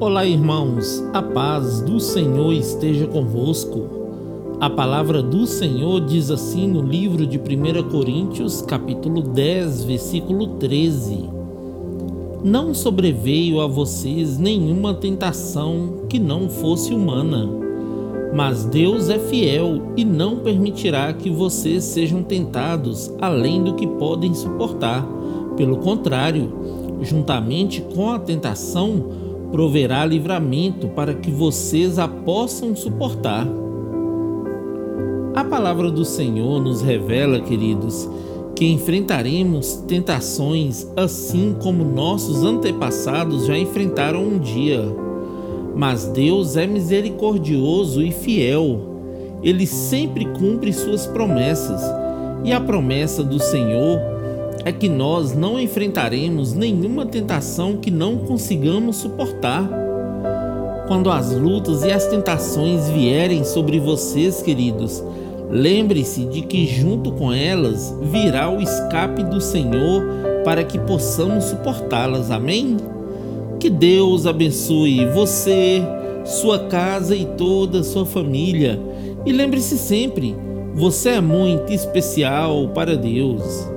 Olá, irmãos, a paz do Senhor esteja convosco. A palavra do Senhor diz assim no livro de 1 Coríntios, capítulo 10, versículo 13: Não sobreveio a vocês nenhuma tentação que não fosse humana, mas Deus é fiel e não permitirá que vocês sejam tentados além do que podem suportar. Pelo contrário, juntamente com a tentação, proverá livramento para que vocês a possam suportar. A palavra do Senhor nos revela, queridos, que enfrentaremos tentações assim como nossos antepassados já enfrentaram um dia. Mas Deus é misericordioso e fiel. Ele sempre cumpre suas promessas, e a promessa do Senhor é que nós não enfrentaremos nenhuma tentação que não consigamos suportar. Quando as lutas e as tentações vierem sobre vocês, queridos, lembre-se de que junto com elas virá o escape do Senhor para que possamos suportá-las. Amém? Que Deus abençoe você, sua casa e toda a sua família. E lembre-se sempre, você é muito especial para Deus.